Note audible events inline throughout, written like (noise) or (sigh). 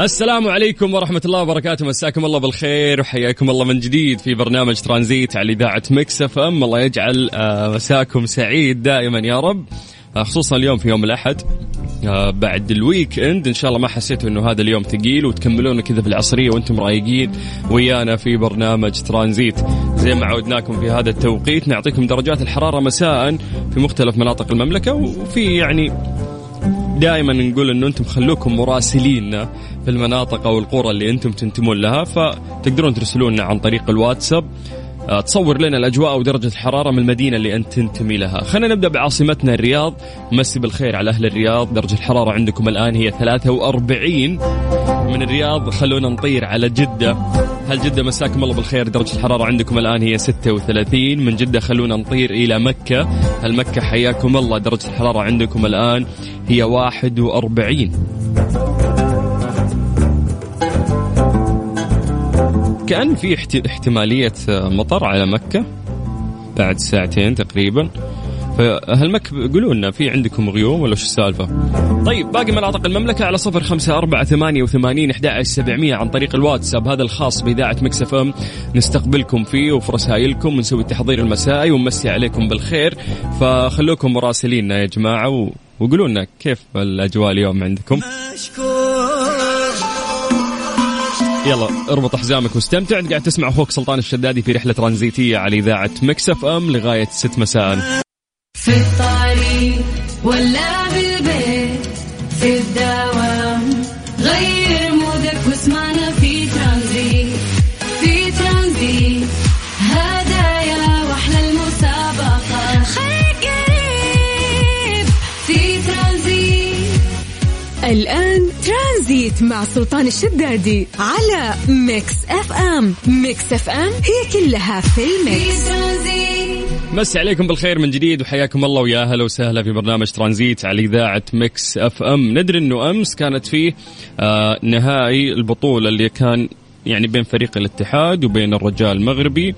السلام عليكم ورحمة الله وبركاته. مساكم الله بالخير وحياكم الله من جديد في برنامج ترانزيت على إذاعة Mix FM. الله يجعل آه، مساكم سعيد دائما يا رب. آه، خصوصا اليوم في يوم الأحد آه، بعد ال weekend إن شاء الله ما حسيتوا إنه هذا اليوم ثقيل وتكملون كذا في العصرية وأنتم رايقين ويانا في برنامج ترانزيت. زي ما عودناكم في هذا التوقيت نعطيكم درجات الحرارة مساء في مختلف مناطق المملكة وفي يعني دائما نقول إنه أنتم خلوكم مراسلين في المناطق أو القرى اللي أنتم تنتمون لها فتقدرون ترسلون لنا عن طريق الواتساب تصور لنا الأجواء ودرجه الحرارة من المدينة اللي أنت تنتمي لها. خلينا نبدأ بعاصمتنا الرياض، مسي بالخير على أهل الرياض، درجة الحرارة عندكم الآن هي 43 من الرياض خلونا نطير على جدة. هل جدة مساكم الله بالخير؟ درجة الحرارة عندكم الآن هي 36 من جدة خلونا نطير إلى مكة. هل مكة حياكم الله؟ درجة الحرارة عندكم الآن هي 41 كان في احت- احتمالية مطر على مكة بعد ساعتين تقريبا فهل مكة قولوا لنا في عندكم غيوم ولا شو السالفة؟ طيب باقي مناطق المملكة على صفر خمسة أربعة ثمانية وثمانين سبعمية عن طريق الواتساب هذا الخاص بإذاعة مكسف أم نستقبلكم فيه وفي رسائلكم ونسوي التحضير المسائي ونمسي عليكم بالخير فخلوكم مراسليننا يا جماعة. وقولوا لنا كيف الأجواء اليوم عندكم يلا اربط حزامك واستمتع. قاعد تسمع أخوك سلطان الشدادي في رحلة ترانزيتية على إذاعة مكسف أم لغاية 6 مساء. في الطريق ولا بالبيت في الدوام غير مودك واسمعنا في ترانزيت في ترانزيت. ترانزيت مع سلطان الشدادي على Mix FM. Mix FM هي كلها في ال mix. مسي عليكم بالخير من جديد وحياكم الله ويا أهلا وسهلا في برنامج ترانزيت على إذاعة Mix FM. ندري إنه أمس كانت فيه آه نهائي البطولة اللي كان يعني بين فريق الاتحاد وبين الرجال المغربي.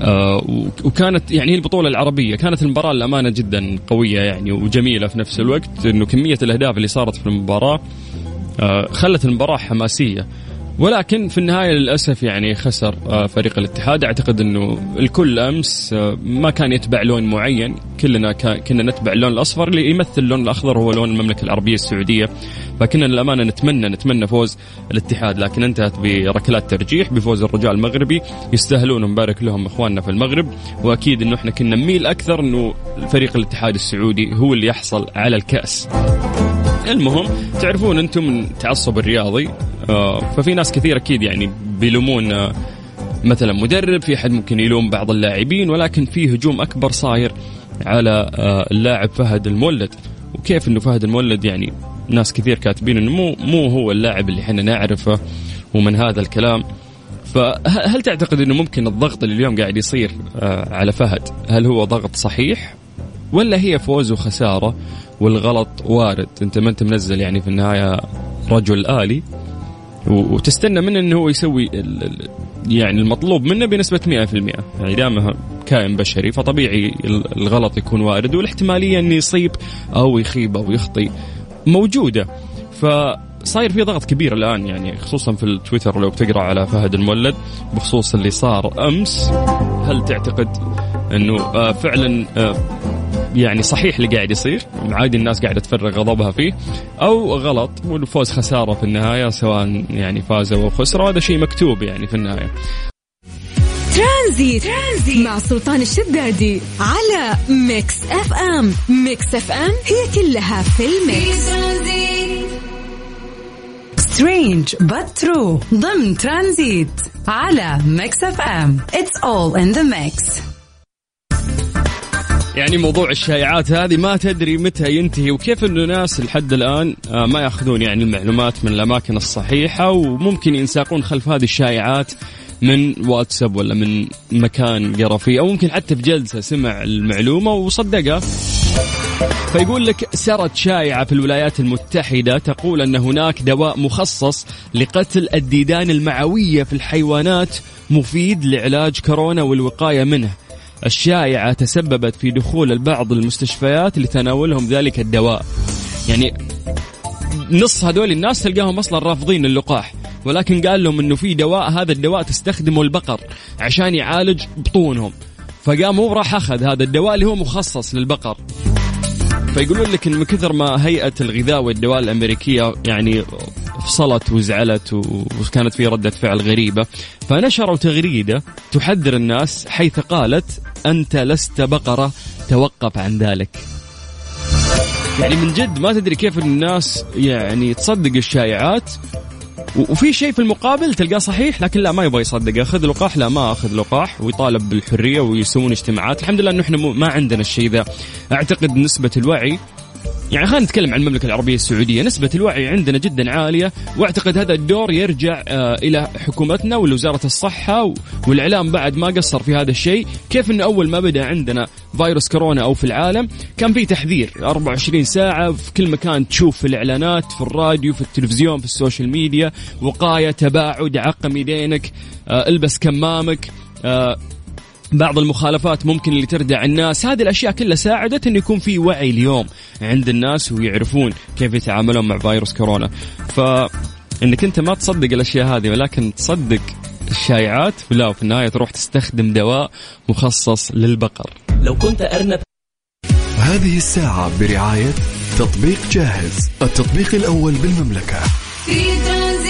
آه وكانت يعني البطولة العربية. كانت المباراة الأمانة جدا قوية يعني وجميلة في نفس الوقت إنه كمية الأهداف اللي صارت في المباراة خلت المباراة حماسية. ولكن في النهاية للأسف يعني خسر آه، فريق الاتحاد. أعتقد أنه الكل أمس آه، ما كان يتبع لون معين. كلنا كنا نتبع اللون الأصفر اللي يمثل اللون الأخضر هو لون المملكة العربية السعودية. فكنا للأمانة نتمنى نتمنى فوز الاتحاد. لكن انتهت بركلات ترجيح بفوز الرجال المغربي. يستاهلون نبارك لهم إخواننا في المغرب. وأكيد أنه إحنا كنا نميل أكثر أنه فريق الاتحاد السعودي هو اللي يحصل على الكأس. المهم تعرفون أنتم من التعصب الرياضي آه، ففي ناس كثير أكيد يعني بيلومون آه، مثلا مدرب في أحد ممكن يلوم بعض اللاعبين ولكن في هجوم أكبر صاير على آه، اللاعب فهد المولد. وكيف إنه فهد المولد؟ يعني ناس كثير كاتبين إنه مو مو هو اللاعب اللي إحنا نعرفه ومن هذا الكلام. فهل تعتقد إنه ممكن الضغط اللي اليوم قاعد يصير على فهد هل هو ضغط صحيح ولا هي فوز وخسارة؟ والغلط وارد. أنت ما أنت منزل يعني في النهاية رجل آلي. و- وتستنى منه إنه هو يسوي يعني المطلوب منه بنسبة 100% يعني دامه كائن بشري فطبيعي ال- الغلط يكون وارد والاحتمالية إنه يصيب أو يخيب أو يخطي موجودة. فصاير في ضغط كبير الآن يعني خصوصا في التويتر لو بتقرأ على فهد المولد بخصوص اللي صار أمس. هل تعتقد إنه آه، فعلا آه، يعني صحيح اللي قاعد يصير عادي الناس قاعدة تفرغ غضبها فيه أو غلط والفوز خسارة في النهاية سواء يعني فازوا أو خسروا هذا شيء مكتوب يعني في النهاية. ترانزيت, ترانزيت مع سلطان الشدادي على Mix FM. Mix FM هي كلها في ال mix. Strange true. ضمن ترانزيت على Mix FM. It's all in the mix. يعني موضوع الشائعات هذه ما تدري متى ينتهي وكيف إنه ناس لحد الآن آه، ما يأخذون يعني المعلومات من الأماكن الصحيحة وممكن ينساقون خلف هذه الشائعات من واتساب ولا من مكان قرا فيه أو ممكن حتى في جلسة سمع المعلومة وصدقها. فيقول لك سرت شائعة في الولايات المتحدة تقول أن هناك دواء مخصص لقتل الديدان المعوية في الحيوانات مفيد لعلاج كورونا والوقاية منه. الشائعة تسببت في دخول البعض المستشفيات لتناولهم ذلك الدواء. يعني نص هذول الناس تلقاهم أصلا رافضين اللقاح ولكن قال لهم إنه في دواء هذا الدواء تستخدمه البقر عشان يعالج بطونهم. فقام هو راح أخذ هذا الدواء اللي هو مخصص للبقر. فيقولون لك إن من كثر ما هيئة الغذاء والدواء الأمريكية يعني فصلت وزعلت وكانت في ردة فعل غريبة فنشروا تغريدة تحذر الناس حيث قالت أنت لست بقرة توقف عن ذلك. يعني من جد ما تدري كيف الناس يعني تصدق الشائعات وفي شيء في المقابل تلقاه صحيح لكن لا ما يبغى يصدق. أخذ لقاح؟ لا ما أخذ لقاح ويطالب بالحرية ويسوون اجتماعات. الحمد لله إنه إحنا ما عندنا الشيء ذا. أعتقد نسبة الوعي يعني خلينا نتكلم عن المملكة العربية السعودية. نسبة الوعي عندنا جدا عالية واعتقد هذا الدور يرجع آه إلى حكومتنا ولوزارة الصحة والإعلام بعد ما قصر في هذا الشيء. كيف أنه أول ما بدأ عندنا فيروس كورونا أو في العالم كان في تحذير. 24 ساعة في كل مكان تشوف في الإعلانات في الراديو في التلفزيون في ال social media وقاية تباعد عقم يدينك آه البس كمامك آه بعض المخالفات ممكن اللي تردع الناس. هذه الأشياء كلها ساعدت انه يكون في وعي اليوم عند الناس ويعرفون كيف يتعاملون مع فيروس كورونا. ف إنك أنت ما تصدق الأشياء هذه ولكن تصدق الشائعات ولا وفي النهاية تروح تستخدم دواء مخصص للبقر. لو كنت أرنب. هذه الساعة برعاية تطبيق جاهز التطبيق الأول بالمملكة. في ترانزيت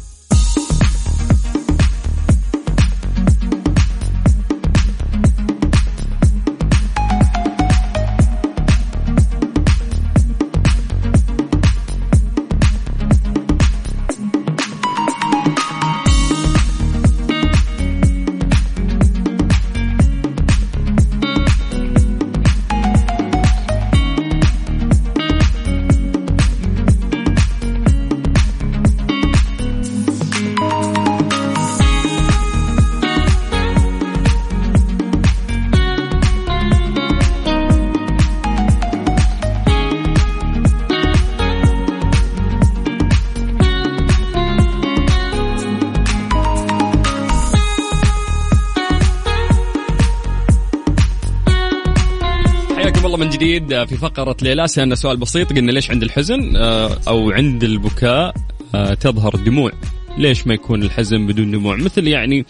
جديد في فقرة ليلى سألنا سؤال بسيط قلنا ليش عند الحزن؟ آه، أو عند البكاء آه، تظهر الدموع. ليش ما يكون الحزن بدون دموع؟ مثل يعني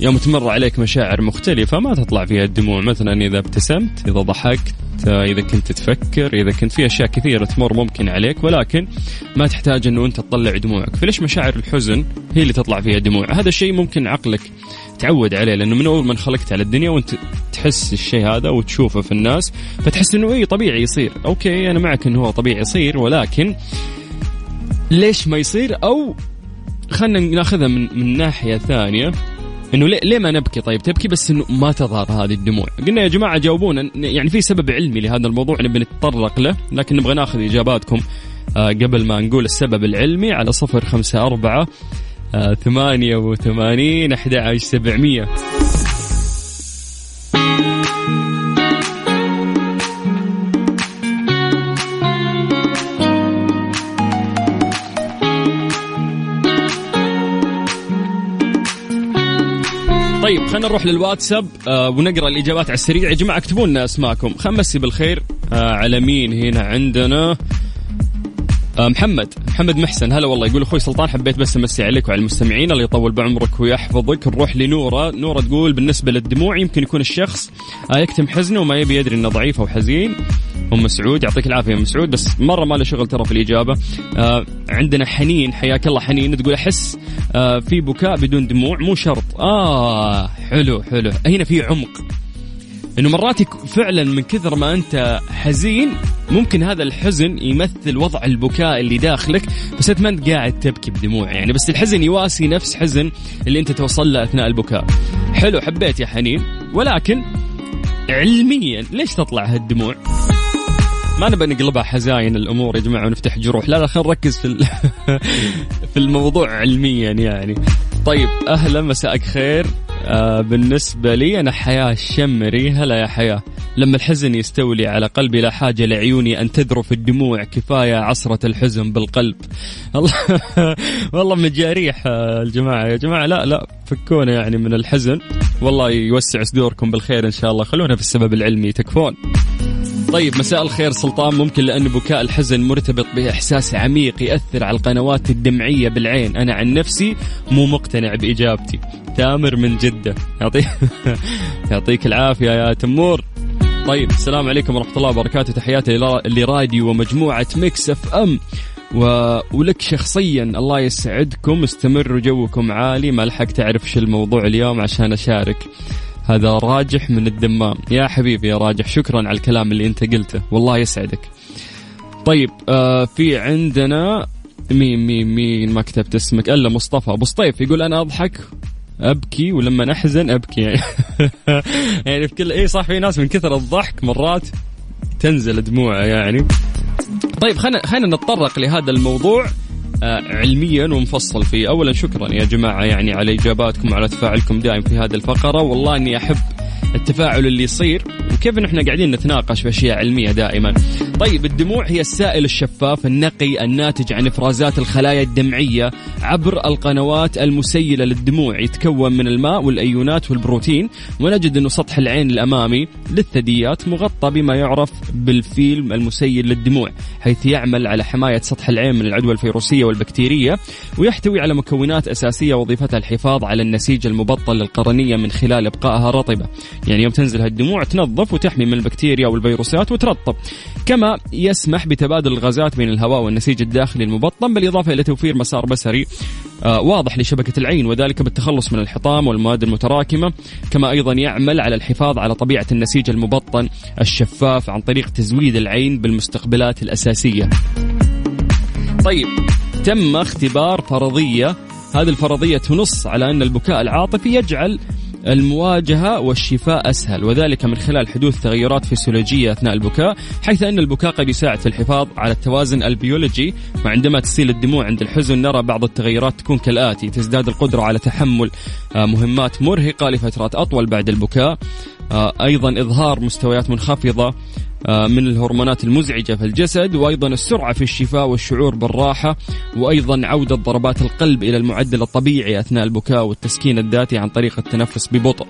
يوم تمر عليك مشاعر مختلفة ما تطلع فيها الدموع. مثلا إذا ابتسمت إذا ضحكت آه، إذا كنت تفكر إذا كنت في أشياء كثيرة تمر ممكن عليك ولكن ما تحتاج أنه أنت تطلع دموعك. فليش مشاعر الحزن هي اللي تطلع فيها دموع هذا الشيء ممكن عقلك تعود عليه لأنه من أول ما انخلقت على الدنيا وأنت تحس الشيء هذا وتشوفه في الناس فتحس إنه اي طبيعي يصير. أوكي أنا معك إنه هو طبيعي يصير ولكن ليش ما يصير؟ أو خلينا ناخذها من من ناحية ثانية إنه ليه, ليه ما نبكي؟ طيب تبكي بس إنه ما تظهر هذه الدموع. قلنا يا جماعة جاوبونا يعني في سبب علمي لهذا الموضوع نبي نتطرق له لكن نبغى ناخذ إجاباتكم آه، قبل ما نقول السبب العلمي على صفر خمسة أربعة ثمانية وثمانين أحد عشر سبعمية. طيب خلينا نروح للواتساب آه ونقرأ الإجابات على السريع. يا جماعة اكتبوا لنا أسماءكم. خمسي بالخير آه على مين هنا عندنا؟ آه، محمد. محمد محسن. هلا والله. يقول أخوي سلطان حبيت بس أمسي عليك وعلى المستمعين. الله يطول بعمرك ويحفظك. نروح لنورة. نورة تقول بالنسبة للدموع يمكن يكون الشخص آه، يكتم حزنه وما يبي يدري إنه ضعيف أو حزين. أم مسعود يعطيك العافية أم مسعود. بس مرة ما له شغل ترى في الإجابة. آه عندنا حنين. حياك الله حنين. تقول أحس آه في بكاء بدون دموع. مو شرط. آه حلو حلو. هنا في عمق. إنه مرات فعلا من كثر ما أنت حزين ممكن هذا الحزن يمثل وضع البكاء اللي داخلك بس أنت ما أنت قاعد تبكي بدموع يعني. بس الحزن يواسي نفس حزن اللي أنت توصل له أثناء البكاء. حلو حبيت يا حنين. ولكن علميا ليش تطلع هالدموع؟ ما نبى نقلبها حزاين الأمور يا جماعة ونفتح جروح. لا لا خلينا نركز في (laughs) في الموضوع علميا يعني. طيب أهلا مساءك خير. آه بالنسبة لي أنا حياة الشمري هلا يا حياة. لما الحزن يستولي على قلبي لا حاجة لعيوني أن تذرف الدموع كفاية عصرة الحزن بالقلب. (laughs) الله والله مجاريح آه، الجماعة. يا جماعة لا لا فكونا يعني من الحزن. والله يوسع صدوركم بالخير إن شاء الله. خلونا في السبب العلمي تكفون. طيب مساء الخير سلطان. ممكن لأن بكاء الحزن مرتبط بإحساس عميق يأثر على القنوات الدمعية بالعين. أنا عن نفسي مو مقتنع بإجابتي. تامر من جدة. يعطيك (laughs) يعطيك العافية يا تمور. طيب السلام عليكم ورحمة الله وبركاته. تحياتي لرا- لراديو ومجموعة Mix FM. و... ولك شخصيا الله يسعدكم استمروا جوكم عالي. ما لحقت أعرف شو الموضوع اليوم عشان أشارك. هذا راجح من الدمام. يا حبيبي يا راجح شكرا على الكلام اللي أنت قلته. والله يسعدك. طيب آه في عندنا مين مين مين؟ ما كتبت اسمك. ألا مصطفى. أبو سطيف يقول أنا أضحك أبكي ولما أحزن أبكي. يعني, (laughs) يعني في كل اي صح في ناس من كثر الضحك مرات تنزل دموعه يعني. طيب خلينا خلينا نتطرق لهذا الموضوع. علميا ومفصل فيه اولا. شكرا يا جماعة يعني على إجاباتكم وعلى تفاعلكم دائم في هذه الفقرة. والله إني أحب التفاعل اللي يصير وكيف نحن قاعدين نتناقش باشياء علمية دائما. طيب الدموع هي السائل الشفاف النقي الناتج عن إفرازات الخلايا الدمعية عبر القنوات المسيلة للدموع. يتكون من الماء والأيونات والبروتين. ونجد إنه سطح العين الأمامي للثدييات مغطى بما يعرف بالفيلم المسيل للدموع حيث يعمل على حماية سطح العين من العدوى الفيروسية والبكتيرية ويحتوي على مكونات أساسية وظيفتها الحفاظ على النسيج المبطن للقرنية من خلال إبقائها رطبة. يعني يوم تنزل هالدموع تنظف وتحمي من البكتيريا والفيروسات وترطب. كما يسمح بتبادل الغازات بين الهواء والنسيج الداخلي المبطن بالإضافة إلى توفير مسار بصري آه، واضح لشبكة العين وذلك بالتخلص من الحطام والمواد المتراكمة. كما أيضا يعمل على الحفاظ على طبيعة النسيج المبطن الشفاف عن طريق تزويد العين بالمستقبلات الأساسية. طيب تم اختبار فرضية. هذه الفرضية تنص على أن البكاء العاطفي يجعل المواجهة والشفاء أسهل وذلك من خلال حدوث تغيرات فسيولوجية أثناء البكاء حيث أن البكاء قد يساعد في الحفاظ على التوازن البيولوجي. وعندما تسيل الدموع عند الحزن نرى بعض التغيرات تكون كالآتي تزداد القدرة على تحمل آه، مهمات مرهقة لفترات أطول بعد البكاء. آه، أيضا إظهار مستويات منخفضة. من الهرمونات المزعجة في الجسد وأيضا السرعة في الشفاء والشعور بالراحة وأيضا عودة ضربات القلب إلى المعدل الطبيعي أثناء البكاء والتسكين الذاتي عن طريق التنفس ببطء.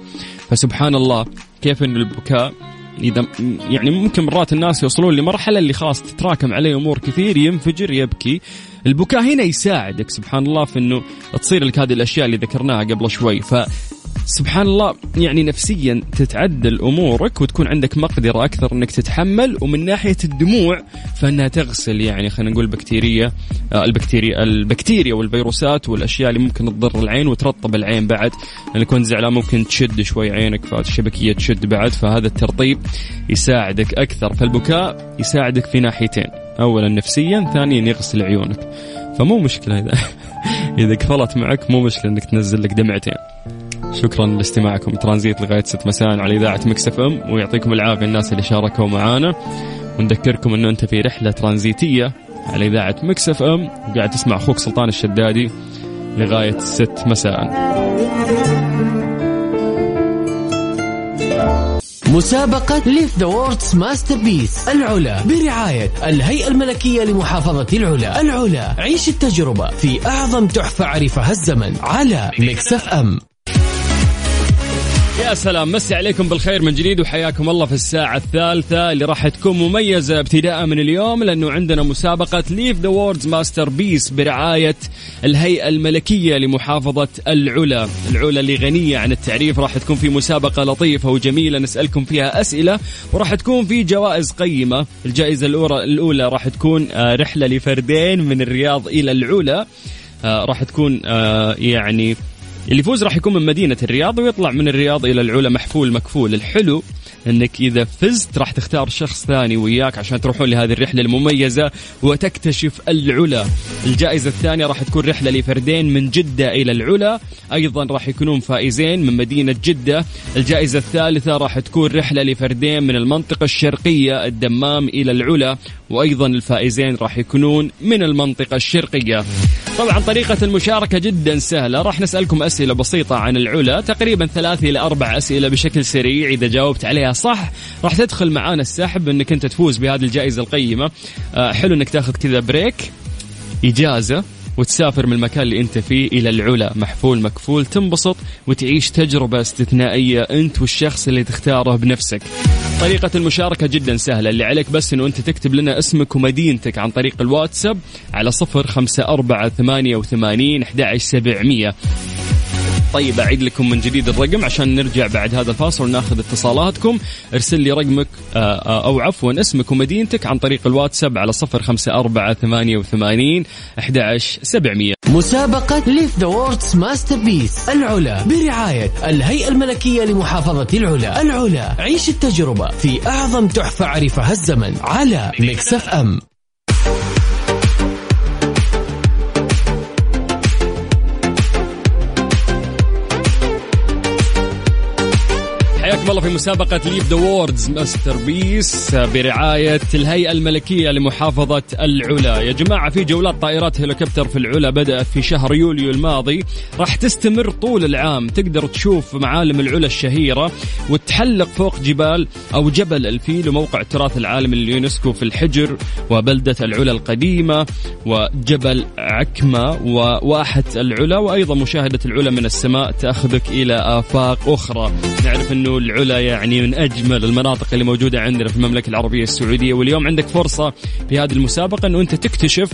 فسبحان الله كيف أن البكاء إذا يعني ممكن مرات الناس يوصلون لمرحلة اللي خلاص تتراكم عليه أمور كثير ينفجر يبكي. البكاء هنا يساعدك سبحان الله في أنه تصير لك هذه الأشياء اللي ذكرناها قبل شوي. ف سبحان الله يعني نفسيا تتعدل أمورك وتكون عندك مقدرة أكثر إنك تتحمل ومن ناحية الدموع فإنها تغسل يعني خلينا نقول بكتيريا آه، البكتيريا البكتيريا والفيروسات والأشياء اللي ممكن تضر العين وترطب العين بعد. لأن كنت زعلان ممكن تشد شوي عينك فالشبكية تشد بعد فهذا الترطيب يساعدك أكثر. فالبكاء يساعدك في ناحيتين اولا نفسيا ثانيا يغسل عيونك. فمو مشكلة إذا (laughs) إذا قفلت معك مو مشكلة إنك تنزل لك دمعتين. شكرا لاستماعكم. ترانزيت لغاية 6 مساء على إذاعة Mix FM ويعطيكم العافية الناس اللي شاركوا معانا. ونذكركم إنه أنت في رحلة ترانزيتية على إذاعة Mix FM وقاعد تسمع أخوك سلطان الشدادي لغاية 6 مساء. مسابقة Live the World's Masterpiece العلا برعاية الهيئة الملكية لمحافظة العلا. العلا عيش التجربة في أعظم تحفة عرفها الزمن على Mix FM. يا سلام مسي عليكم بالخير من جديد وحياكم الله في الساعة الثالثة اللي راح تكون مميزة ابتداء من اليوم لأنه عندنا مسابقة Live the World's Masterpiece برعاية الهيئة الملكية لمحافظة العلا. العلا اللي غنية عن التعريف راح تكون في مسابقة لطيفة وجميلة نسألكم فيها أسئلة وراح تكون في جوائز قيمة. الجائزة الأولى, راح تكون آه، رحلة لفردين من الرياض إلى العلا. آه، راح تكون آه، يعني اللي يفوز راح يكون من مدينة الرياض ويطلع من الرياض إلى العلا محفول مكفول. الحلو إنك إذا فزت راح تختار شخص ثاني وياك عشان تروحون لهذه الرحلة المميزة وتكتشف العلا. الجائزة الثانية راح تكون رحلة لفردين من جدة إلى العلا. أيضا راح يكونون فائزين من مدينة جدة. الجائزة الثالثة راح تكون رحلة لفردين من المنطقة الشرقية الدمام إلى العلا. وأيضا الفائزين راح يكونون من المنطقة الشرقية. طبعا طريقة المشاركة جدا سهلة. راح نسألكم أسئلة بسيطة عن العلا تقريبا ثلاث إلى أربع أسئلة بشكل سريع. إذا جاوبت عليها صح راح تدخل معانا السحب أنك أنت تفوز بهذه الجائزة القيمة. آه حلو أنك تاخذ كذا بريك. إجازة. وتسافر من المكان اللي أنت فيه إلى العلا محفول مكفول تنبسط وتعيش تجربة استثنائية أنت والشخص اللي تختاره بنفسك. طريقة المشاركة جدا سهلة اللي عليك بس إنه أنت تكتب لنا اسمك ومدينتك عن طريق الواتساب على صفر خمسة أربعة ثمانية وثمانين أحد سبعمية طيب أعيد لكم من جديد الرقم عشان نرجع بعد هذا الفاصل وناخذ اتصالاتكم. ارسل لي رقمك آه، آه، أو عفوا اسمك ومدينتك عن طريق الواتساب على صفر خمسة أربعة ثمانية وثمانين أحد سبعمية. مسابقة Live the World's Masterpiece العلا. برعاية الهيئة الملكية لمحافظة العلا. العلا. عيش التجربة في أعظم تحفة عرفها الزمن على Mix F حياكم الله في مسابقة Live the World's Masterpiece برعاية الهيئة الملكية لمحافظة العلا. يا جماعة في جولات طائرات هليكوبتر في العلا بدأت في شهر يوليو الماضي. راح تستمر طول العام. تقدر تشوف معالم العلا الشهيرة وتحلق فوق جبال أو جبل الفيل وموقع التراث العالمي لليونسكو في الحجر وبلدة العلا القديمة وجبل عكمة وواحة العلا وأيضا مشاهدة العلا من السماء تأخذك إلى آفاق أخرى. نعرف أنه العلا يعني من أجمل المناطق اللي موجودة عندنا في المملكة العربية السعودية. واليوم عندك فرصة في هذه المسابقة أنه أنت تكتشف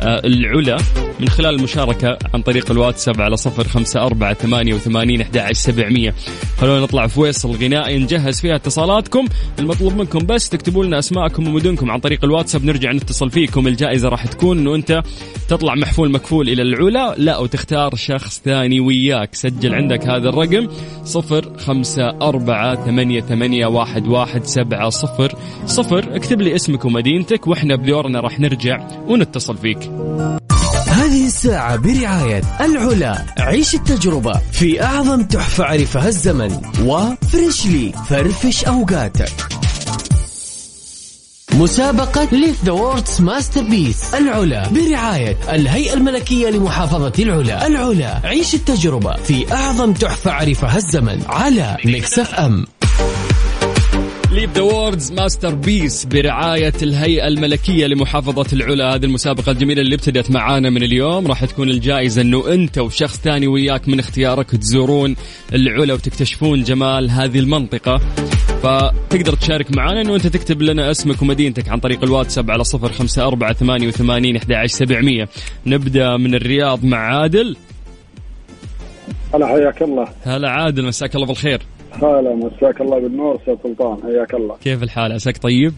آه، العلا. من خلال المشاركة عن طريق الواتساب على صفر خمسة أربعة ثمانية وثمانين أحد سبعمية. خلونا نطلع فويصل غنائي نجهز فيها اتصالاتكم. المطلوب منكم بس تكتبوا لنا أسماءكم ومدنكم عن طريق الواتساب. نرجع نتصل فيكم. الجائزة راح تكون أنه أنت تطلع محفول مكفول إلى العلا. لا وتختار شخص ثاني وياك. سجل عندك هذا الرقم. صفر خمسة أربعة ثمانية, ثمانية واحد, واحد سبعة صفر. صفر اكتب لي اسمك ومدينتك. وإحنا بدورنا راح نرجع ونتصل فيك. هذه الساعة برعاية العلا. عيش التجربة في أعظم تحفة عرفها الزمن. و Freshly فرفش أوقاتك. مسابقة Live the World's Masterpiece العلا برعاية الهيئة الملكية لمحافظة العلا. العلا عيش التجربة في أعظم تحفة عرفها الزمن. على Mix F Live the World's Masterpiece برعاية الهيئة الملكية لمحافظة العلا. هذه المسابقة الجميلة اللي ابتدت معانا من اليوم. راح تكون الجائزة إنه أنت وشخص ثاني وياك من اختيارك تزورون العلا وتكتشفون جمال هذه المنطقة. فتقدر تشارك معنا إنه أنت تكتب لنا اسمك ومدينتك عن طريق الواتساب على صفر خمسة أربعة ثمانية وثمانين أحد سبعمية. نبدأ من الرياض مع عادل. هلا حياك الله. هلا عادل مساك الله بالخير. هلا مساك الله بالنور أستاذ سلطان. حياك الله. كيف الحال؟ عساك طيب؟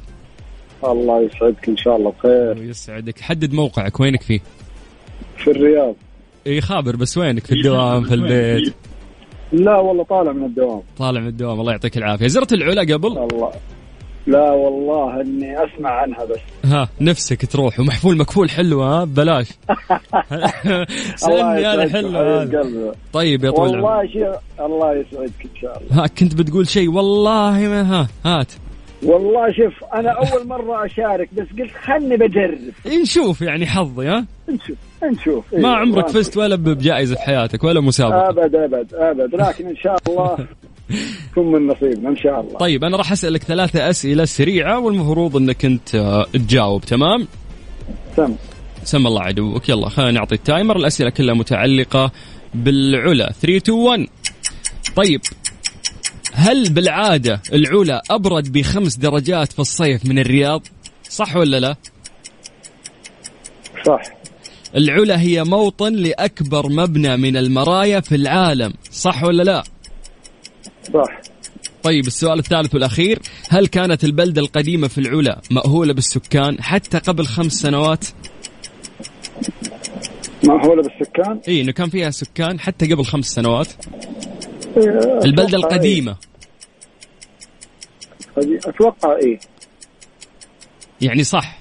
الله يسعدك إن شاء الله بخير. ويسعدك حدد موقعك وينك فيه؟ في الرياض. إي خابر بس وينك؟ في الدوام في البيت؟ لا والله طالع من الدوام. طالع من الدوام الله يعطيك العافية. زرت العلا قبل؟ الله. لا والله إني أسمع عنها بس. (laughs) ها نفسك تروح ومحفول مكفول حلو ها؟ ببلاش (laughs) سألني هذا حلو هذا. طيب يا طويل والله شيء الله يسعدك إن شاء الله. ها كنت بتقول شيء. والله ما ها هات. والله شوف أنا أول مرة أشارك بس قلت خلني بجرب. نشوف يعني حظي ها؟ نشوف نشوف. إيه، ما عمرك فزت ولا بجائزة في حياتك ولا مسابقة. أبد أبد أبد. لكن إن شاء الله (laughs) يكون من نصيبنا إن شاء الله. طيب أنا راح أسألك ثلاثة أسئلة سريعة والمفروض أنك أنت آه، تجاوب تمام؟ سم سم الله عدوك. يلا خلينا نعطي التايمر. الأسئلة كلها متعلقة بالعلا. 3 2 1 طيب هل بالعادة العلا أبرد بخمس درجات في الصيف من الرياض؟ صح ولا لا؟ صح. العلا هي موطن لأكبر مبنى من المرايا في العالم. صح ولا لا؟ صح. طيب السؤال الثالث والأخير. هل كانت البلدة القديمة في العلا مأهولة بالسكان حتى قبل خمس سنوات؟ مأهولة بالسكان؟ إي إنه كان فيها سكان حتى قبل خمس سنوات. إيه، البلدة أتوقع القديمة. هذه أتوقع إيه يعني صح.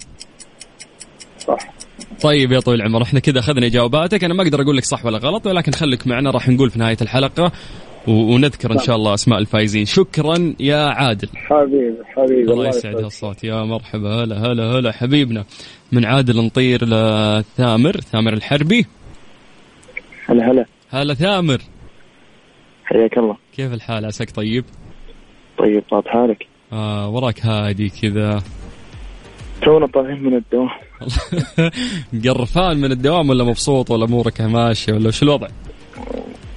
صح. طيب يا طويل العمر إحنا كذا أخذنا اجاباتك أنا ما أقدر أقول لك صح ولا غلط ولكن خليك معنا راح نقول في نهاية الحلقة. ونذكر إن شاء الله أسماء الفايزين شكرا يا عادل. حبيبي حبيبي. الله يسعد هالصوت. يا مرحبا. هلا هلا هلا. حبيبنا. من عادل نطير لثامر ثامر الحربي. هلا هلا. هلا ثامر. حياك الله. كيف الحال؟ عساك طيب؟ طيب طاب حالك. آه وراك هادي كذا. تونا طالعين من الدوام. (laughs) قرفان من الدوام ولا مبسوط ولا أمورك ماشية ولا شو الوضع؟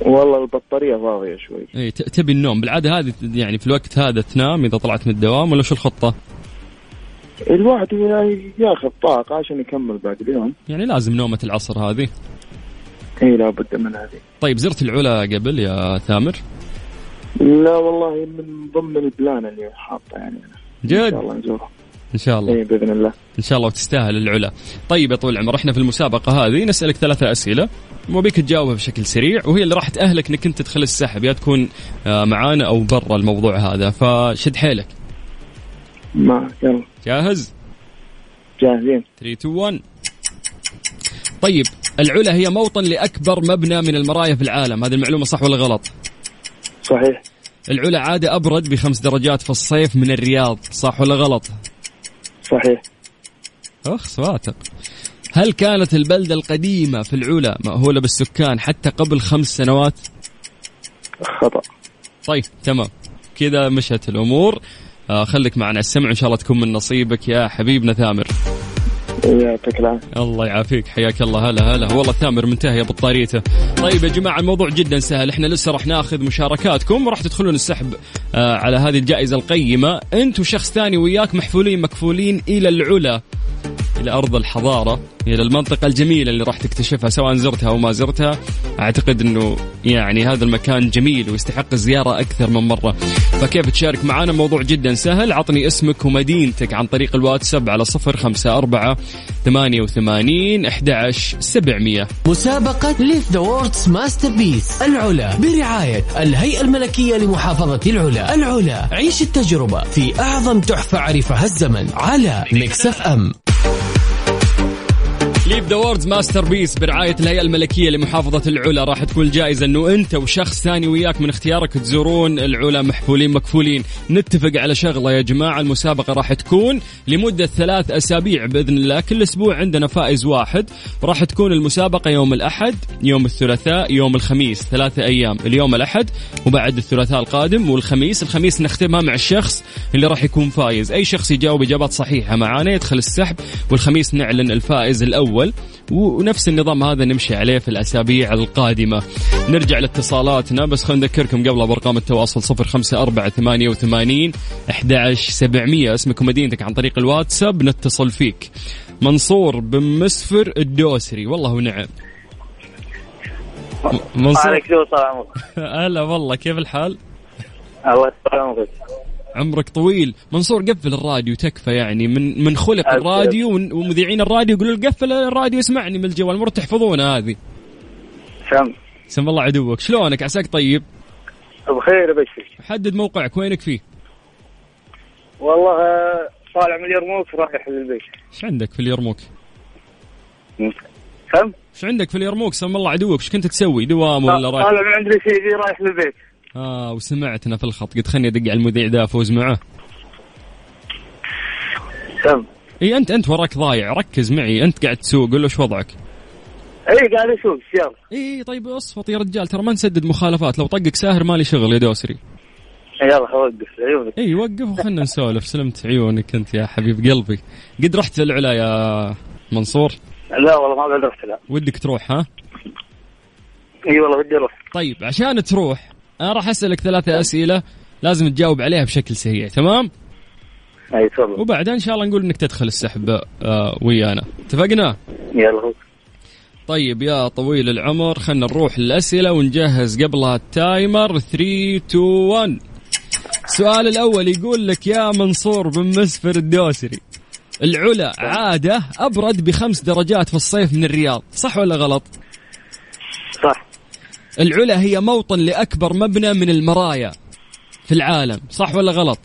والله البطارية فاضية شوي. اي تبي النوم. بالعادة هذه يعني في الوقت هذا تنام إذا طلعت من الدوام ولا شو الخطة؟ الواحد ياخذ طاقة عشان يكمل بعد اليوم. يعني لازم نومة العصر هذه. إي لابد من هذه. طيب زرت العلا قبل يا ثامر؟ لا والله من ضمن البلان اللي حاطة يعني. أنا. ان شاء جد الله نزورها إن شاء الله. اي بإذن الله. إن شاء الله وتستاهل العلا. طيب يا طويل العمر إحنا في المسابقة هذه نسألك ثلاثة أسئلة وبيك تجاوبها بشكل سريع وهي اللي راح تأهلك إنك أنت تدخل السحب يا تكون آه، معانا أو برا الموضوع هذا. فشد حيلك. ما يلا. جاهز؟ جاهزين. 3 2 1 طيب العلا هي موطن لأكبر مبنى من المرايا في العالم هذه المعلومة صح ولا غلط؟ صحيح. العلا عادة أبرد بخمس درجات في الصيف من الرياض صح ولا غلط؟ صحيح. أخ سواتق هل كانت البلدة القديمة في العلا مأهولة بالسكان حتى قبل خمس سنوات؟ خطأ. طيب تمام. كذا مشت الأمور. آه خليك معنا. السمع إن شاء الله تكون من نصيبك يا حبيبنا ثامر. يعطيك العافية. الله يعافيك حياك الله. هلا هلا. والله ثامر منتهية بطاريته طيب يا جماعة الموضوع جدا سهل. إحنا لسه راح ناخذ مشاركاتكم وراح تدخلون السحب آه على هذه الجائزة القيمة. انت وشخص ثاني وياك محفولين مكفولين إلى العلا. إلى أرض الحضارة إلى المنطقة الجميلة اللي راح تكتشفها سواء زرتها أو ما زرتها. أعتقد أنه يعني هذا المكان جميل ويستحق الزيارة أكثر من مرة. فكيف تشارك معنا موضوع جدا سهل. عطني اسمك ومدينتك عن طريق الواتساب على صفر خمسة أربعة ثمانية وثمانين أحد سبعمية. مسابقة Live the World's Masterpiece العلا. برعاية الهيئة الملكية لمحافظة العلا. العلا. عيش التجربة في أعظم تحفة عرفها الزمن على Mix FM Live the World's Masterpiece برعاية الهيئة الملكية لمحافظة العلا. راح تكون الجائزة إنه أنت وشخص ثاني وياك من اختيارك تزورون العلا محفولين مكفولين. نتفق على شغلة يا جماعة المسابقة راح تكون لمدة ثلاث أسابيع بإذن الله. كل أسبوع عندنا فائز واحد. راح تكون المسابقة يوم الأحد يوم الثلاثاء يوم الخميس. ثلاثة أيام اليوم الأحد وبعد الثلاثاء القادم والخميس. الخميس نختمها مع الشخص اللي راح يكون فايز. أي شخص يجاوب إجابات صحيحة معانا يدخل السحب والخميس نعلن الفائز الأول. ونفس النظام هذا نمشي عليه في الأسابيع القادمة. نرجع لاتصالاتنا بس خلينا نذكركم قبل بأرقام التواصل صفر خمسة أربعة ثمانية وثمانين أحد سبعمية. اسمك ومدينتك عن طريق الواتساب نتصل فيك. منصور بن مسفر الدوسري. والله ونعم. منصور؟ عليك شو صار عمرك هلا والله كيف الحال؟ الله يسلمك. عمرك طويل. منصور قفل الراديو تكفى يعني. من من خلق. الراديو ومذيعين الراديو يقولوا قفل الراديو اسمعني من الجوال. المفروض تحفظونها هذه. سم. سم الله عدوك. شلونك؟ عساك طيب؟ بخير بشر حدد موقعك. وينك فيه؟ والله آه، طالع من اليرموك رايح للبيت إيش عندك في اليرموك؟ سم؟ إيش عندك في اليرموك؟ سم الله عدوك. إيش كنت تسوي؟ دوام ولا رايح؟ طالع من عند سيدي رايح للبيت. آه وسمعتنا في الخط. قلت خلني أدق على المذيع ذا أفوز معه. سم. إي انت أنت وراك ضايع. ركز معي. أنت قاعد تسوق. قول له إيش وضعك. إي قاعد اسوق السيارة إي طيب أصفط يا رجال. ترى ما نسدد مخالفات. لو طقك ساهر مالي شغل يا دوسري. يلا أوقف. عيونك. إي وقف وخلنا نسولف. سلمت عيونك أنت يا حبيب قلبي. قد رحت العلا يا منصور؟ لا والله ما قد رحت لا. ودك تروح ها؟ إي والله بدي أروح. طيب عشان تروح أنا راح أسألك ثلاثة أسئلة لازم تجاوب عليها بشكل سريع تمام؟ أي تفضل. وبعدها إن شاء الله نقول إنك تدخل السحب آه ويانا. اتفقنا؟ يلا. طيب يا طويل العمر خلنا نروح للأسئلة ونجهز قبلها التايمر. 3 2 1 السؤال الأول يقول لك يا منصور بن مسفر الدوسري العلا عادة أبرد بخمس درجات في الصيف من الرياض صح ولا غلط؟ صح. العلا هي موطن لأكبر مبنى من المرايا في العالم صح ولا غلط؟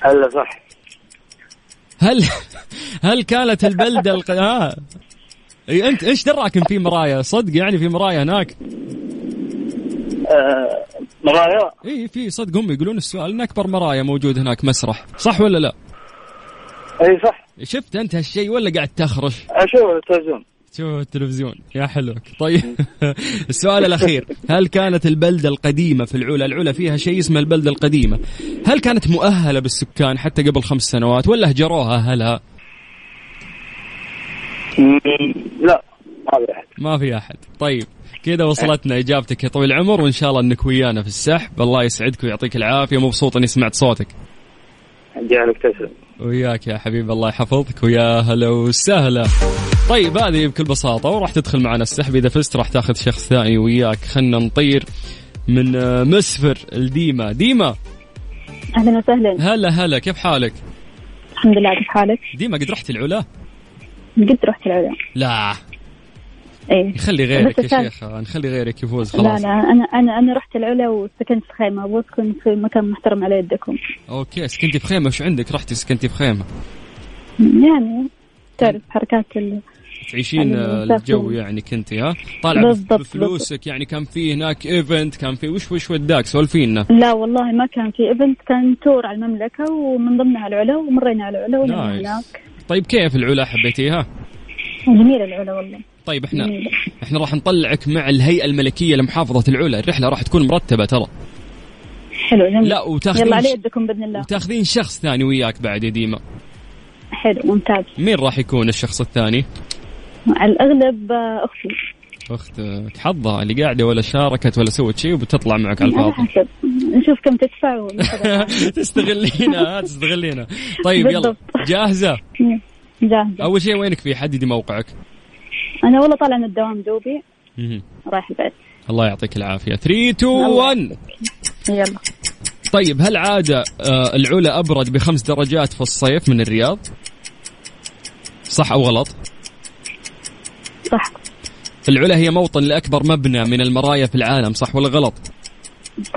هلا صح. هل (laughs) هل كانت البلدة الق... ها إي أنت إيش دراك إن في مرايا؟ صدق يعني في مرايا هناك؟ آه، مرايا؟ إي في صدق هم يقولون السؤال إن أكبر مرايا موجود هناك مسرح صح ولا لا؟ إي صح. شفت أنت هالشيء ولا قاعد تخرش؟ أشوف التلفزيون. شوف التلفزيون يا حلوك طيب. (laughs) السؤال الأخير. هل كانت البلدة القديمة في العلا؟ العلا فيها شيء اسمه البلدة القديمة. هل كانت مؤهلة بالسكان حتى قبل خمس سنوات ولا هجروها اهلها مم، لا ما في أحد. ما في أحد. طيب. كذا وصلتنا إجابتك يا طويل العمر وإن شاء الله إنك ويانا في السحب. الله يسعدك ويعطيك العافية. مبسوط إني سمعت صوتك. جعلك تسلم وياك يا حبيب الله يحفظك. ويا هلا وسهلا. طيب هذه بكل بساطة وراح تدخل معنا السحب. إذا فزت راح تاخذ شخص ثاني وياك. خلنا نطير من آه، مسفر لديما. ديما. أهلا وسهلا. هلا هلا. كيف حالك؟ الحمد لله كيف حالك؟ ديما قد رحت العلا؟ قد رحت العلا. لا. إيه. نخلي غيرك يا شيخ. نخلي غيرك يفوز لا خلاص. لا. أنا أنا أنا رحت العلا وسكنت في خيمة. أبغى أسكن في مكان محترم على يدكم. Okay سكنتي في خيمة. وش عندك؟ رحتي سكنتي في خيمة. يعني تعرف حركات ال... تعيشين آه،. الجو يعني كنتي ها؟ طالع بالضبط، بفلوسك يعني كان في هناك event كان في وش وش وداك؟ سولفينا. لا والله ما كان في event كان tour على المملكة ومن ضمنها العلا ومرينا على العلا nice. هناك. طيب كيف العلا حبيتيها جميلة العلا والله. طيب إحنا جميلة. إحنا راح نطلعك مع الهيئة الملكية لمحافظة العلا. الرحلة راح تكون مرتبة ترى. حلو جميل. لا وتاخذين يلا على يدكم بإذن الله. وتاخذين شخص ثاني وياك بعد يا ديما. حلو ممتاز. مين راح يكون الشخص الثاني؟ على الأغلب آه، أختي. أختك حظها اللي قاعدة ولا شاركت ولا سوت شيء وبتطلع معك على الفاضي. حسب. نشوف كم تدفع. (laughs) تستغلينا ها تستغلينا. طيب يلا. جاهزة؟ جاهزة. أول شيء وينك في حددي موقعك؟ أنا والله طالعة من الدوام دوبي. رايح البيت. الله يعطيك العافية. 3 2 الله. 1 يلا. طيب هل عادة آه، العلا أبرد بخمس درجات في الصيف من الرياض؟ صح أو غلط؟ صح العلا هي موطن لأكبر مبنى من المرايا في العالم صح ولا غلط؟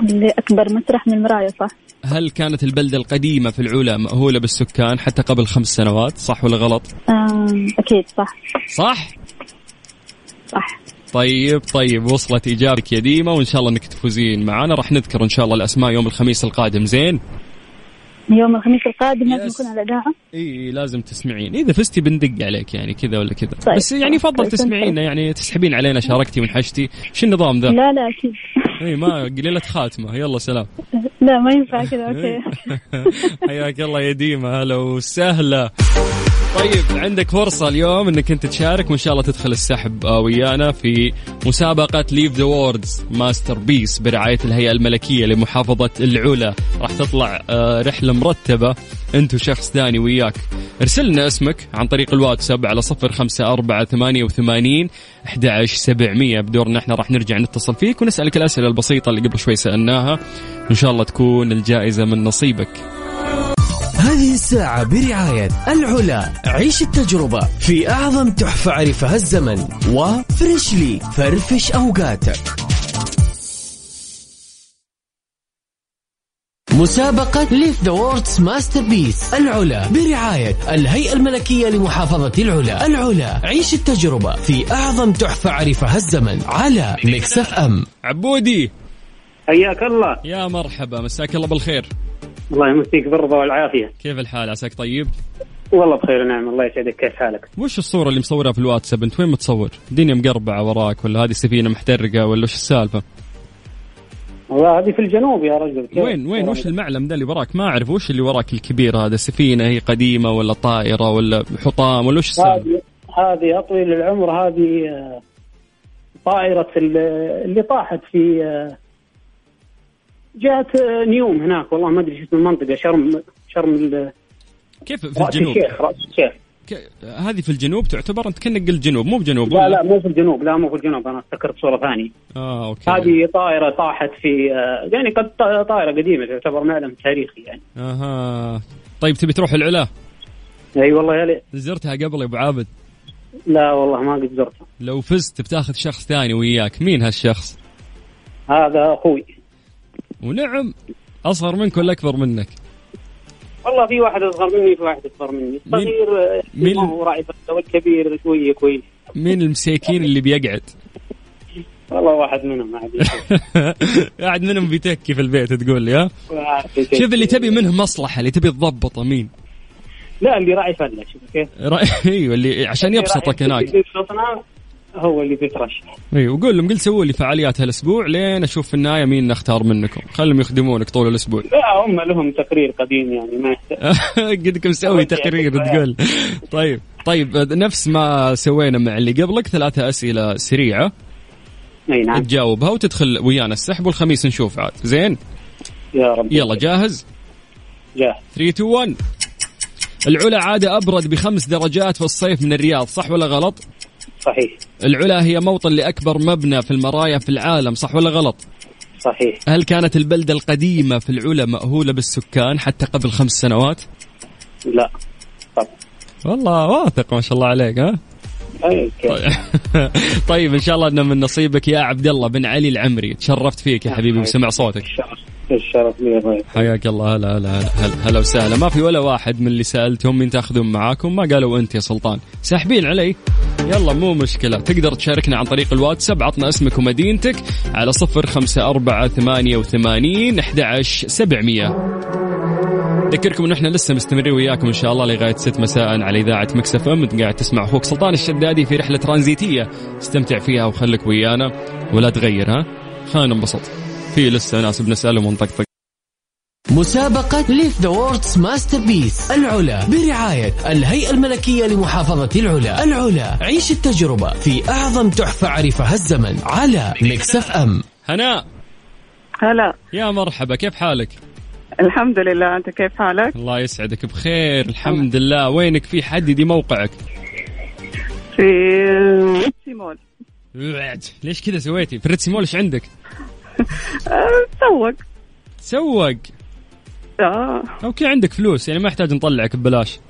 لأكبر مسرح من المرايا صح هل كانت البلدة القديمة في العلا مأهولة بالسكان حتى قبل خمس سنوات صح ولا غلط؟ أكيد صح صح؟ صح طيب طيب وصلت إجابتك يا ديما وإن شاء الله أنك تفوزين معنا راح نذكر إن شاء الله الأسماء يوم الخميس القادم زين؟ يوم الخميس القادم لازم. نكون على الإذاعة إي لازم تسمعين. إذا فزتي بندق عليك يعني كذا ولا كذا. طيب. بس يعني يفضل طيب. تسمعينا يعني تسحبين علينا شاركتي وانحشتي شو النظام ذا؟ لا لا أكيد. إي ما قليلة خاتمة. يلا سلام. لا ما ينفع كذا okay. (laughs) حياك الله يا ديما هلا وسهلا. طيب. عندك فرصة اليوم إنك أنت تشارك وإن شاء الله تدخل السحب آه، ويانا في مسابقة Live the World's Masterpiece برعاية الهيئة الملكية لمحافظة العلا. راح تطلع آه، رحلة مرتبة أنت وشخص ثاني وياك. ارسل لنا اسمك عن طريق الواتساب على صفر خمسة أربعة ثمانية وثمانين أحد سبعمية. بدورنا إحنا راح نرجع نتصل فيك ونسألك الأسئلة البسيطة اللي قبل شوي سألناها. وإن شاء الله تكون الجائزة من نصيبك. هذه الساعة برعاية العلا. عيش التجربة في أعظم تحفة عرفها الزمن. و Freshly فرفش أوقاتك. مسابقة Live the World's Masterpiece العلا. برعاية الهيئة الملكية لمحافظة العلا. العلا. عيش التجربة في أعظم تحفة عرفها الزمن. على Mix FM. عبودي. حياك الله. يا مرحبا. مساك الله بالخير. الله يمسيك بالرضا والعافية. كيف الحال؟ عساك طيب؟ والله بخير نعم. الله يسعدك. كيف حالك؟ وش الصورة اللي مصورها في الواتساب؟ انت وين متصور؟ الدنيا مقربعة وراك ولا هذه سفينة محترقة ولا وش السالفة؟ والله هذه في الجنوب يا رجل. كيف؟ وين وين وش المعلم ده اللي وراك؟ ما أعرف وش اللي وراك الكبير هذا؟ سفينة هي قديمة ولا طائرة ولا حطام ولا وش السالفة؟ هذه طويل العمر هذه آه، طائرة ال- اللي طاحت في جهة آه، نيوم هناك. والله ما أدري شو اسم المنطقة. شرم شرم ال- كيف في الجنوب؟ الشيخ رأس الشيخ. هذه في الجنوب تعتبر أنت كأنك قلت جنوب مو بجنوب لا؟ لا مو في الجنوب. لا مو في الجنوب. أنا أفتكرت صورة ثانية. آه أوكي. هذه طائرة طاحت في آه، يعني قد ط- طائرة قديمة تعتبر معلم تاريخي يعني. أها. طيب تبي تروح العلا؟ أي والله يا ليت. زرتها قبل يا أبو عابد؟ لا والله ما قد زرتها. لو فزت بتاخذ شخص ثاني وياك. مين هالشخص؟ هذا أخوي. ونعم أصغر منك ولا أكبر منك؟ والله في واحد أصغر مني في واحد أكبر مني. الصغير آه، مين- ما هو راعي والكبير شوية كويس مين المساكين اللي بيقعد؟ والله واحد منهم قاعد (laughs) منهم بيتكي في البيت تقول لي ها؟ شوف اللي تبي منه مصلحة اللي تبي تضبطه مين؟ لا اللي راعي فلة شوف كيف. (laughs) إيوه اللي عشان يبسطك هناك. هو اللي بيترشح أيوه وقول لهم قل سووا لي فعاليات هالأسبوع لين أشوف في النهاية مين نختار منكم. خلهم يخدمونك طول الأسبوع. لا هم لهم تقرير قديم يعني ما يحتاج. (laughs) قدك مسوي تقرير تقول. طيب طيب نفس ما سوينا مع اللي قبلك ثلاثة أسئلة سريعة. إي نعم. تجاوبها وتدخل ويانا السحب والخميس نشوف عاد. زين؟ يا رب يلا جاهز؟ جاهز. 3 2 1 العلا عادة أبرد بخمس درجات في الصيف من الرياض صح ولا غلط؟ صحيح. العلا هي موطن لأكبر مبنى في المرايا في العالم صح ولا غلط؟ صحيح. هل كانت البلدة القديمة في العلا مأهولة بالسكان حتى قبل خمس سنوات؟ لا. طب. والله واثق ما شاء الله عليك ها؟ طيب. (laughs) طيب إن شاء الله إنه من نصيبك يا عبد الله بن علي العمري. تشرفت فيك يا حبيبي وسمع صوتك. الشرف لي. حياك الله. هلا هلا هلا هلا وسهلا. ما في ولا واحد من اللي سألتهم مين تاخذون معاكم؟ ما قالوا أنت يا سلطان. ساحبين علي. يلا مو مشكلة. تقدر تشاركنا عن طريق الواتساب عطنا اسمك ومدينتك على صفر خمسة أربعة ثمانية وثمانين أحد سبعمية. أذكركم أنه إحنا لسه مستمرين وياكم إن شاء الله لغاية 6 مساء على إذاعة مكسف أم. أنت قاعد تسمع أخوك سلطان الشدادي في رحلة ترانزيتية. استمتع فيها وخليك ويانا ولا تغير ها؟ خلينا ننبسط. في لسه ناس بنسألهم ونطقطق. مسابقة Live the World's Masterpiece العلا. برعاية الهيئة الملكية لمحافظة العلا. العلا. عيش التجربة في أعظم تحفة عرفها الزمن على Mix FM هناء. هلا. يا مرحبا كيف حالك؟ الحمد لله أنت كيف حالك؟ الله يسعدك بخير الحمد لله. وينك في حددي موقعك؟ في ريتسي مول. ليش كذا سويتي؟ في Red Sea Mall إيش عندك؟ (laughs) أه، تسوق سوق. آه. Okay عندك فلوس يعني ما يحتاج نطلعك ببلاش.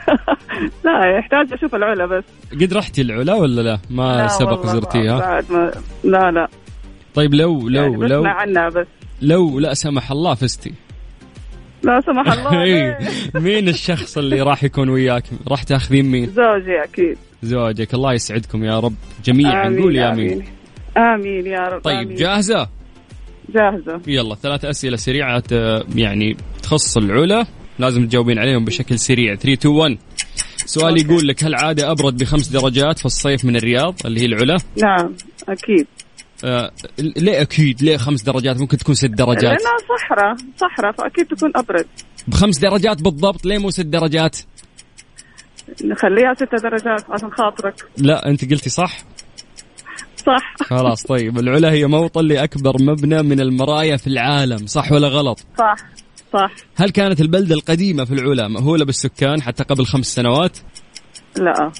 (laughs) لا يحتاج أشوف العلا بس. قد رحتي العلا ولا لا؟ ما لا سبق زرتيها؟ بعد ما لا لا. طيب لو لو يعني لو عنها بس. لو لا سمح الله فزتي. لا سمح (laughs) الله إيه. مين الشخص اللي راح يكون وياك؟ راح تاخذين مين؟ زوجي أكيد. زواجك الله يسعدكم يا رب. جميعا آمين، قول يا آمين. آمين. آمين يا رب طيب آمين. جاهزة؟ جاهزة. يلا ثلاث أسئلة سريعة آه، يعني تخص العلا. لازم تجاوبين عليهم بشكل سريع. 3 2 1 سؤال يقول لك هل عادة أبرد بخمس درجات في الصيف من الرياض اللي هي العلا؟ نعم أكيد. آه ليه أكيد؟ ليه خمس درجات؟ ممكن تكون ست درجات. لأنها صحراء صحراء فأكيد تكون أبرد. بخمس درجات بالضبط ليه مو ست درجات؟ نخليها ستة درجات عشان خاطرك. لا أنت قلتي صح. صح؟ خلاص طيب. العلا هي موطن لأكبر مبنى من المرايا في العالم صح ولا غلط؟ صح صح. هل كانت البلدة القديمة في العلا مأهولة بالسكان حتى قبل خمس سنوات؟ لا.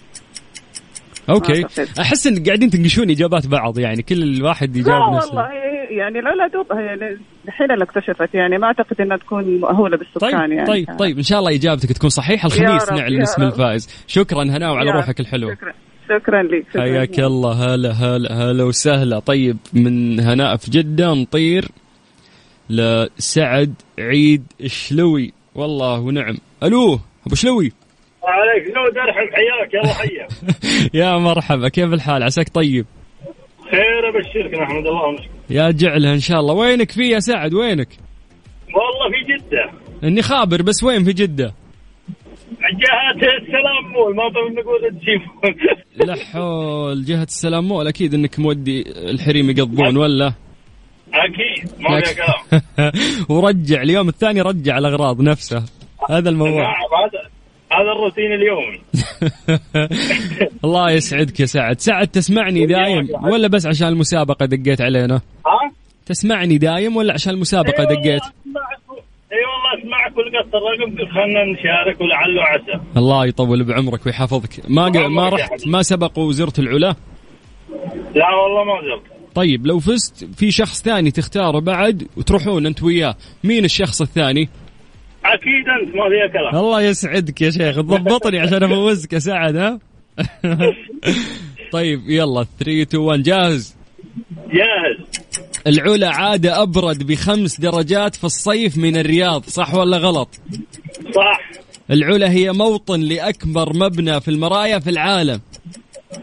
أوكي. أحس إن قاعدين تنقشون إجابات بعض يعني كل الواحد لا يجاوب نفسه. والله يعني لا لا دوب يعني الحين اللي اكتشفت يعني ما أعتقد إنها تكون مأهولة بالسكان طيب يعني. طيب طيب. إن شاء الله إجابتك تكون صحيحة الخميس نعلن اسم. الفائز. شكرا هنا وعلى روحك الحلوة. شكرا. شكرا لك شكراً. حياك الله. هلا هلا هلا وسهلا. طيب من هناء في جدة نطير لسعد عيد الشلوي والله ونعم. ألو أبو شلوي. عليك زود ارحب حياك يلا حيا (laughs) يا مرحبا كيف الحال؟ عساك طيب؟ خير ابشرك نحمد الله ونشكر يا جعلها إن شاء الله. وينك في يا سعد؟ وينك؟ والله في جدة. إني خابر بس وين في جدة؟ جهة السلام مول ما بنقول تجيبون (laughs) لا حول جهة السلام مول أكيد إنك مودي الحريم يقضون ولا؟ أكيد ما كلام. (laughs) ورجع اليوم الثاني رجع الأغراض نفسها هذا الموضوع. نعم هذا هذا الروتين اليومي (laughs) الله يسعدك يا سعد. سعد تسمعني دايم ولا بس عشان المسابقة دقيت علينا؟ ها؟ تسمعني دايم ولا عشان المسابقة والله دقيت؟ اي والله اسمعك والقص الرقم خلنا نشارك ولعل وعسى الله يطول بعمرك ويحفظك. ما ق... ما رحت ما سبق وزرت العلا؟ لا والله ما زلت طيب لو فزت في شخص ثاني تختاره بعد وتروحون انت وياه مين الشخص الثاني؟ أكيد أنت ما فيها كلام. الله يسعدك يا شيخ تضبطني عشان افوزك يا سعد ها؟ (laughs) طيب يلا 3 2 1 جاهز؟ جاهز. العلا عادة أبرد بخمس درجات في الصيف من الرياض صح ولا غلط؟ صح. العلا هي موطن لأكبر مبنى في المرايا في العالم.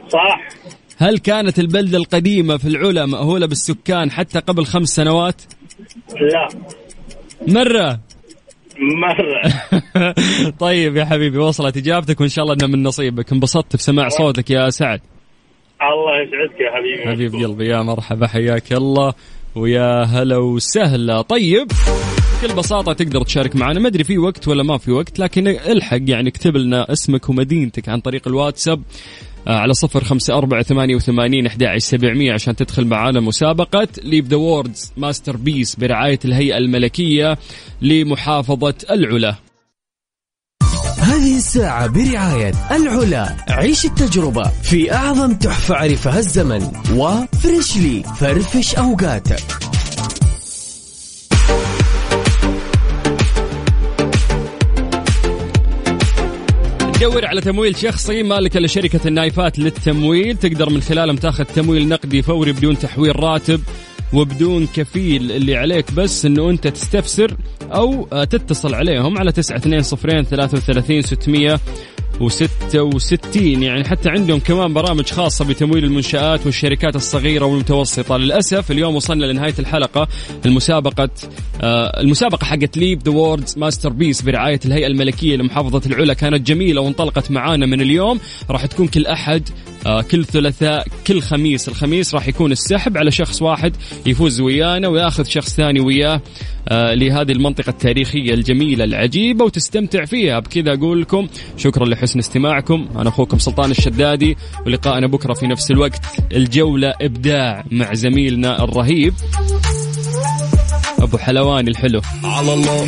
صح. هل كانت البلدة القديمة في العلا مأهولة بالسكان حتى قبل خمس سنوات؟ لا. مرة. مرة. (laughs) طيب يا حبيبي وصلت إجابتك وإن شاء الله أنها من نصيبك. انبسطت بسماع صوتك يا سعد. الله يسعدك يا حبيبي. حبيب قلبي يا مرحبا حياك الله ويا هلا وسهلا. طيب بكل بساطة تقدر تشارك معنا. ما أدري في وقت ولا ما في وقت لكن الحق يعني اكتب لنا اسمك ومدينتك عن طريق الواتساب آه، على صفر خمسة أربعة ثمانية وثمانين أحد سبعمية عشان تدخل معانا مسابقة. Live the World's Masterpiece برعاية الهيئة الملكية لمحافظة العلا. هذه الساعة برعاية العلا. عيش التجربة في أعظم تحفة عرفها الزمن. وفريشلي فرفش أوقاتك. تدور على تمويل شخصي مالك لشركة النايفات للتمويل. تقدر من خلالهم تاخذ تمويل نقدي فوري بدون تحويل راتب. وبدون كفيل اللي عليك بس إنه أنت تستفسر أو تتصل عليهم على 920 33 600 و66 يعني حتى عندهم كمان برامج خاصة بتمويل المنشآت والشركات الصغيرة والمتوسطة. للأسف اليوم وصلنا لنهاية الحلقة. المسابقة آه المسابقة حقت Live the World's Masterpiece برعاية الهيئة الملكية لمحافظة العلا كانت جميلة وانطلقت معانا من اليوم. راح تكون كل أحد آه كل ثلاثاء كل خميس. الخميس راح يكون السحب على شخص واحد يفوز ويانا وياخذ شخص ثاني وياه. لهذه المنطقة التاريخية الجميلة العجيبة وتستمتع فيها. بكذا أقول لكم شكرا لحسن استماعكم. أنا أخوكم سلطان الشدادي ولقائنا بكرة في نفس الوقت. الجولة إبداع مع زميلنا الرهيب أبو حلواني الحلو. على الله.